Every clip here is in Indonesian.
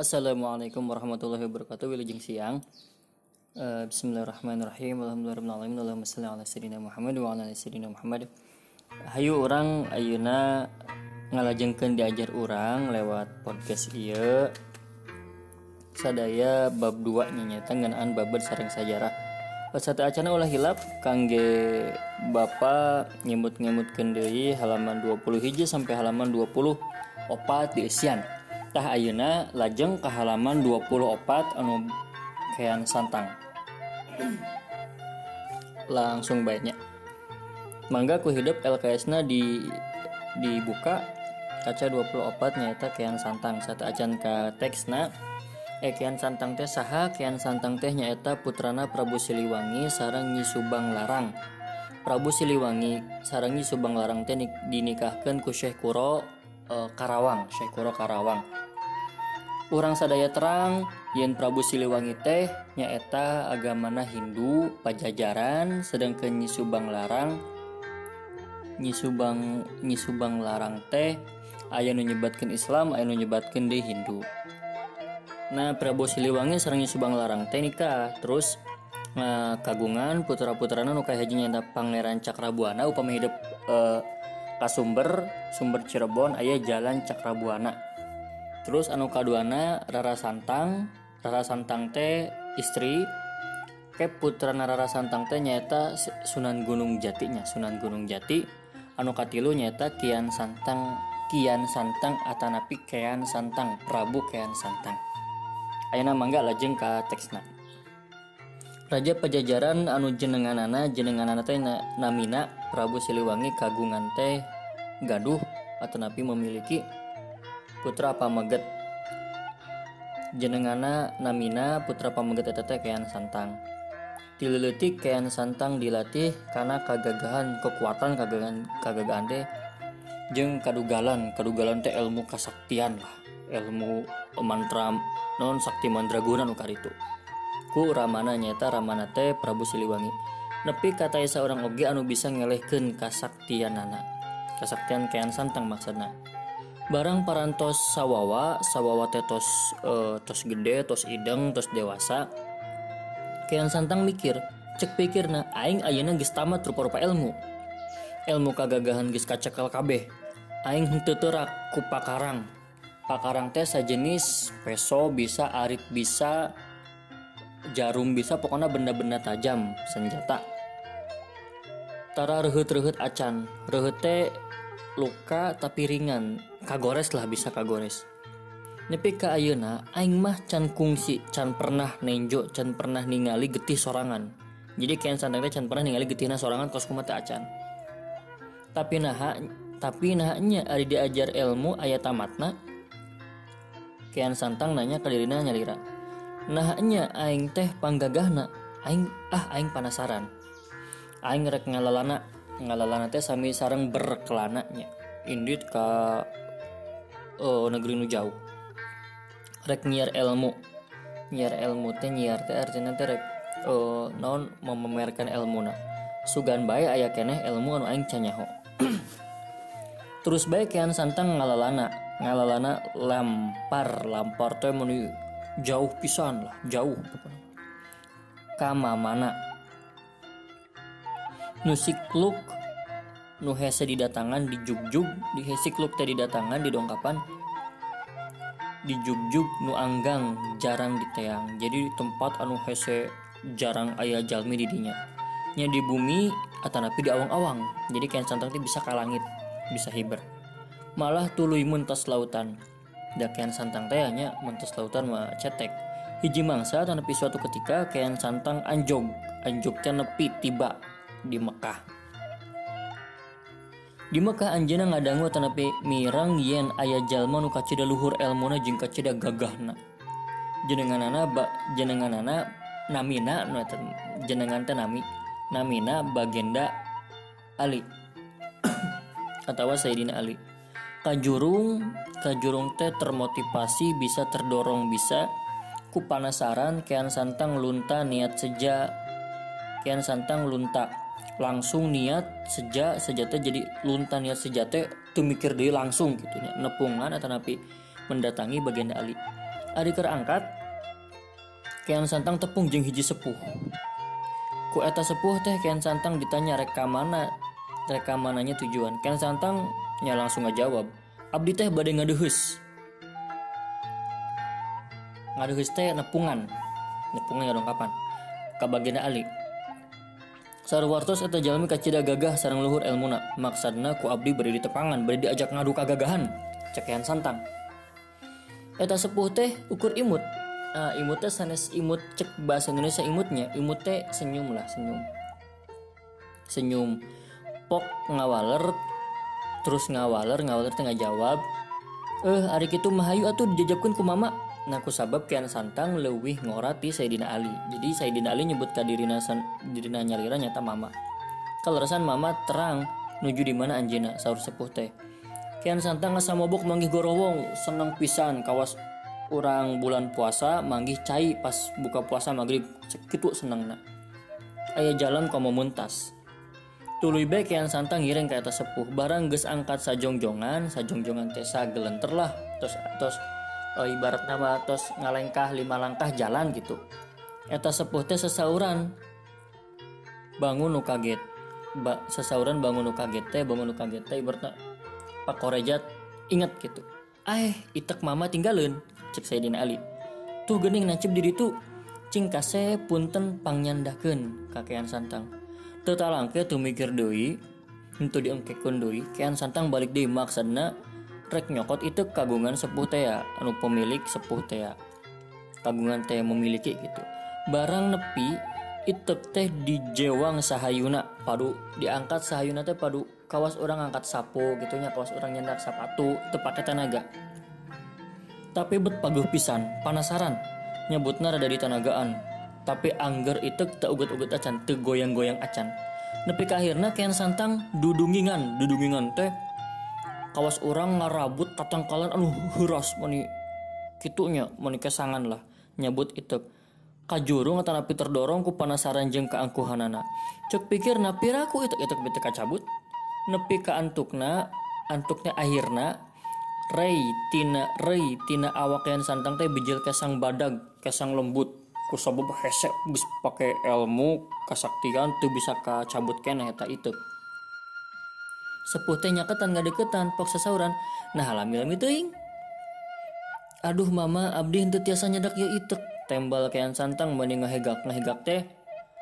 Assalamualaikum warahmatullahi wabarakatuh. Wilujeng siang. Uh, Bismillahirrahmanirrahim. Alhamdulillahirrahmanirrahim. Allahumma salli ala sayyidina Muhammad wa ala Muhammad. Hayu orang ayeuna ngalajengkeun diajar orang lewat podcast ieu. Sadaya bab 2 nyanyata ngeunaan babad sareng sajarah. Satu acana ulah hilap kangge Bapa nyemut-nyemutkeun deui halaman 20 hiji sampai halaman 20 opat di Isian tah ayeuna lajeng ke halaman 24 anu kean santang. Langsung baiknya. Mangga ku hidup LKS na di dibuka kaca 24 nyata kean santang. Satu acan ke teksna eh kean santang teh saha kean santang teh nyata putrana Prabu Siliwangi sarang Nyi Subang Larang. Prabu Siliwangi sarang Nyi Subang Larang teh dinikahkan ku Syekh Kuro uh, Karawang Syekh Kuro Karawang orang sadaya terang yen Prabu Siliwangi teh nyaeta agamana Hindu Pajajaran sedangkan Nyi Subang Larang. Nyi Subang Nyi Subang Larang teh aya nu nyebatkeun Islam aya nu nyebatkeun deui Hindu. Nah Prabu Siliwangi sareng Nyi Subang Larang teh nikah terus nah, kagungan putra-putrana nu haji nyata Pangeran Cakrabuana upami hidup eh, kasumber sumber Cirebon aya jalan Cakrabuana terus anu kaduana Rara Santang. Rara Santang teh istri. Ke putra Rara Santang teh nyata Sunan Gunung Jatinya Sunan Gunung Jati. Anu katilu nyata Kian Santang Kian Santang atanapi Kian Santang Prabu Kian Santang. Ayeuna mangga lajeng ka teksna. Raja Pajajaran anu jenenganana jenenganana teh namina Prabu Siliwangi kagungan teh gaduh atau napi memiliki putra pameget. Jenengana namina putra pameget eta teh kean santang. Dileletik kean santang dilatih karena kegagahan kekuatan kegagahan kegagahan teh jeng kadugalan. Kadugalan teh ilmu kesaktian lah. Ilmu mantra non sakti mandraguna nukar itu ku ramana nyata ramana teh Prabu Siliwangi. Nepi kata seorang oge anu bisa ngelehkeun kasaktian anak kasaktian kean santang maksudnya barang parantos sawawa sawawa tetos uh, tos gede tos ideng tos dewasa. Kian santang mikir cek pikir na aing ayana geus tamat rupa-rupa ilmu. Ilmu kagagahan geus kacekal kabeh. Aing henteu terak ku pakarang. Pakarang teh sajenis peso bisa arit bisa jarum bisa pokoknya benda-benda tajam senjata. Tara rehet-rehet acan. Rehet teh luka tapi ringan. Kagores lah bisa kagores. Nepi ka ayeuna aing mah can kungsi can pernah nenjo can pernah ningali getih sorangan. Jadi kian santang can pernah ningali getihna sorangan kos kumata acan. Tapi nah tapi nahnya ari diajar ilmu ayat tamatna kian santang nanya ke dirina nyalira. Nahnya aing teh panggagahna aing ah aing penasaran aing rek ngalalana ngalalana teh sami sarang berkelananya. Indit ka uh, negeri nu jauh. Rek nyiar ilmu nyiar ilmu teh nyiar teh artinya teh rek uh, non memamerkan ilmu na sugan bae aya keneh ilmu anu aing canyaho. Terus bae kean santang ngalalana. Ngalalana lampar. Lampar teh meni jauh pisan lah. Jauh kama mana nusikluk nu hese didatangan di jugjug di hesikluk teh didatangan di dongkapan di jugjug nu anggang jarang diteang. Jadi di tempat anu hese jarang ayah jalmi di dinya nya di bumi atanapi di awang-awang. Jadi kian santang bisa ke langit bisa hiber. Malah tuluy muntas lautan. Da kian santang teh hanya muntas lautan mah cetek. Hiji mangsa tanapi suatu ketika kian santang anjog. Anjog teh nepi tiba di Mekah. Di Mekah anjena ngadangu tanapi mirang yen ayah jalma nu kacida luhur elmona jeung kacida gagahna. Jenenganana ba jenenganana namina nu jenengan teh nami namina Bagenda Ali atau Sayyidina Ali. Kajurung kajurung teh termotivasi bisa terdorong bisa ku penasaran kean santang lunta niat seja kean santang lunta langsung niat sejak sejata jadi luntan niat sejata tuh mikir dia langsung gitu ya nepungan atau napi mendatangi bagian Ali. Keur angkat Kian Santang tepung jeung hiji sepuh. Ku eta sepuh teh Kian Santang ditanya rek mana rek mananya tujuan. Kian Santang nya langsung ngajawab abdi teh bade ngadeheus. Ngadeheus teh nepungan. Nepungan dong kapan kabagina Ali Sarwartos eta jalmi kacida gagah sarang luhur elmuna. Maksudna ku abdi beri di tepangan beri diajak ngadu kagagahan. Cekean santang. Eta sepuh teh ukur imut. Uh, imut teh sanes imut cek bahasa Indonesia imutnya. Imut teh senyum lah senyum. Senyum. Pok ngawaler terus ngawaler ngawaler tengah jawab eh hari itu mahayu atuh dijajabkan ku mama Nah sabab kian santang lewih ngorati Sayyidina Ali. Jadi Sayyidina Ali nyebut kadirina san, dirina nyalira nyata mama. Kalau resan mama terang nuju di mana anjina sahur sepuh teh. Kian santang mobok manggih gorowong seneng pisan kawas orang bulan puasa manggih cai pas buka puasa maghrib segitu seneng nak. Ayah jalan kamu muntas. Tuluy baik kian santang ngiring ke atas sepuh barang ges angkat sajongjongan sajongjongan tesa gelenter lah terus terus oh, ibarat nama tos ngalengkah lima langkah jalan gitu. Eta sepuh teh sesauran. Bangun nu kaget. Ba, sesauran bangun nu kaget teh bangun nu kaget teh ibaratnya pak korejat ingat gitu. Eh itek mama tinggalin cek Sayyidina Ali. Tuh gening nancip diri tuh. Cing kase punten pangnyandakeun kakean santang. Tetalangke tuh mikir deui untuk diengkekun deui kean santang balik deui maksudna rek nyokot itu kagungan sepuh teh ya anu pemilik sepuh teh ya. Kagungan teh memiliki gitu. Barang nepi itu teh di jewang sahayuna padu diangkat sahayuna teh padu kawas orang angkat sapu gitunya kawas orang nyendak sapatu itu pakai tenaga. Tapi bet paguh pisan panasaran nyebutnya ada di tenagaan tapi angger itu tak uget-uget acan te goyang-goyang acan. Nepi ke akhirnya kian santang dudungingan dudungingan teh kawas orang ngarabut kalian anu huras mani kitunya mani kesangan lah nyebut itu kajurung atau napi terdorong ku penasaran jeng keangkuhanana. Cek pikir napi raku itu itu bete kacabut. Nepi ke antukna antuknya akhirna rei tina rei tina awak yang santang teh bijil kesang badag kesang lembut. Ku sabab hesek bis pakai ilmu kesaktian tuh bisa kacabut kena eta itu sepuh teh nyaketan gak deketan pok sesauran. Nah alami-alami teuing aduh mama abdi henteu tiasa nyedak ya itek. Tembal kean santang mending ngahegak ngahegak teh.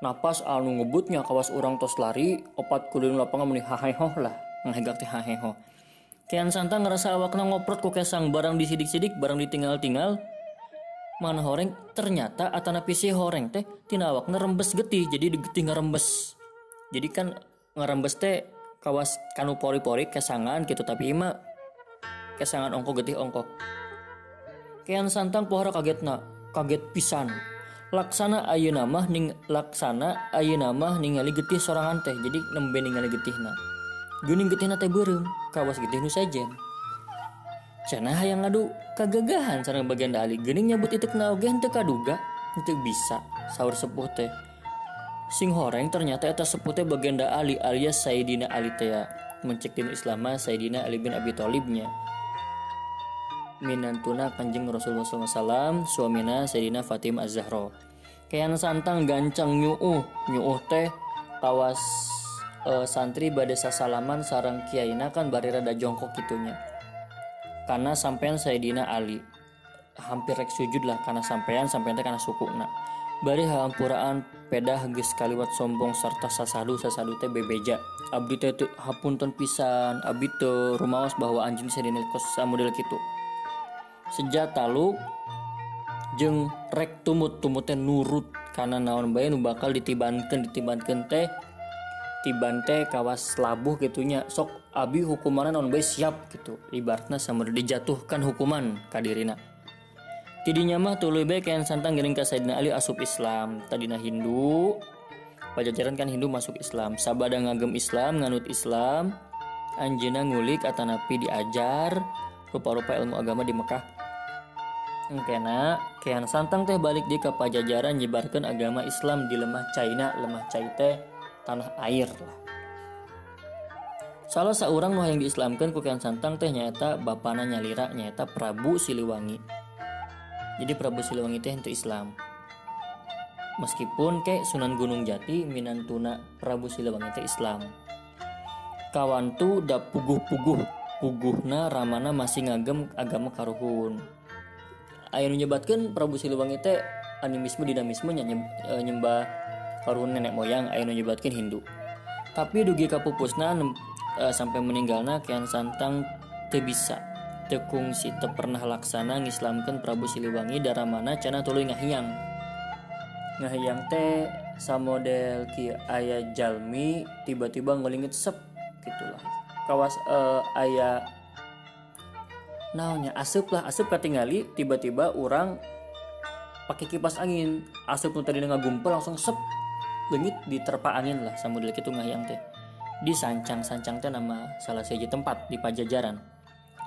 Napas anu ngebutnya kawas orang tos lari opat kudin lapangan meni haheho lah. Ngahegak teh haheho kean santang ngerasa awakna ngoprot ku kesang barang disidik-sidik barang ditinggal-tinggal. Mana horeng? Ternyata atana pisi horeng teh tina awakna rembes getih jadi digetih ngerembes. Jadi kan ngerembes teh kawas kanu pori-pori kesangan gitu. Tapi ima kesangan ongko getih ongko. Kian santang pohara kaget na kaget pisan. Laksana ayu nama ning laksana ayu nama ningali getih sorangan teh jadi nembe ningali getih na guning getih na teh berem kawas getih nu sajen Cana yang ngadu kagagahan sarang bagian dali gening nyebut itu kena henteu kaduga henteu bisa sahur sepuh teh sing horeng ternyata eta seputnya bagenda Ali alias Sayyidina Ali teh mencek dina Islam Sayyidina Ali bin Abi Thalibnya. Minantuna kanjeng Rasulullah SAW suamina Sayyidina Fatim Az-Zahra. Kayan santang gancang nyuuh nyuuh teh kawas e, santri badesa salaman sarang kiaina kan bari rada jongkok gitunya. Karena sampean Sayyidina Ali. Hampir rek sujud lah karena sampean sampean teh karena suku nak bari hampuraan pedah geus kaliwat sombong serta sasadu sasadu teh bebeja. Abdi teh hapunten pisan. Abdi teh rumaos bahwa anjing sadina kos model kitu. Sejak talu jeng rek tumut tumut teh nurut. Karena naon bae nu bakal ditibankeun ditibankeun teh tiban teh kawas labuh gitunya sok abi hukuman naon bae siap gitu ibaratna sama dijatuhkan hukuman kadirina Tidinya mah tuluy baik yang santang gering ka Sayyidina Ali asup Islam. Tadina Hindu, pajajaran kan Hindu masuk Islam. Sabada ngagem Islam, nganut Islam. Anjena ngulik atanapi diajar rupa-rupa ilmu agama di Mekah. Engkena, kean santang teh balik di ke pajajaran nyebarkan agama Islam di lemah China, lemah Chai teh tanah air lah. Salah seorang yang diislamkan ku kean santang teh nyata bapana nyalira nyata Prabu Siliwangi jadi Prabu Siliwangi teh itu Islam. Meskipun kayak Sunan Gunung Jati minantuna Prabu Siliwangi teh Islam. Kawan tu da puguh-puguh puguhna ramana masih ngagem agama karuhun. Aya nyebatkan Prabu Siliwangi teh animisme dinamisme e, nyembah karuhun nenek moyang aya nyebatkan Hindu. Tapi dugi kapupusna e, sampai meninggalna kian santang teu bisa tekung si pernah laksana ngislamkan Prabu Siliwangi darah mana cana tuluy ngahiang ngahiang teh model ki ayah jalmi tiba-tiba ngelingit sep gitulah. Kawas uh, ayah naonnya asup lah asup ketinggali tiba-tiba orang pakai kipas angin. Asup nu tadi ngagumpel langsung sep lengit diterpa angin lah samudel gitu ngahiang teh. Di sancang-sancang teh nama salah saja tempat di Pajajaran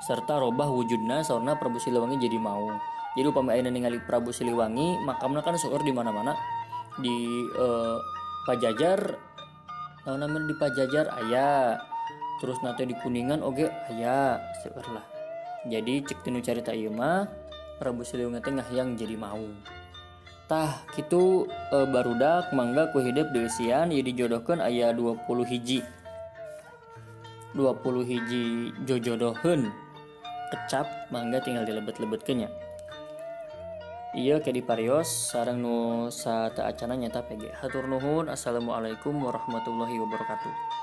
serta robah wujudna saurna Prabu Siliwangi jadi mau. Jadi upama ayeuna ningali Prabu Siliwangi makamna kan seueur di mana-mana. Di uh, Pajajar tahu namanya di Pajajar? Ayah terus nanti di Kuningan oke ayah seueur lah. Jadi cek tinu cerita ieu mah Prabu Siliwangi tengah yang jadi mau. Tah gitu e, barudak mangga ku hidup di usian ya dijodohkan ayah 20 hiji. 20 hiji jojodohun kecap mangga tinggal dilebet-lebet kenya iya kayak di parios sarang nu sa acana nyata PG hatur nuhun assalamualaikum warahmatullahi wabarakatuh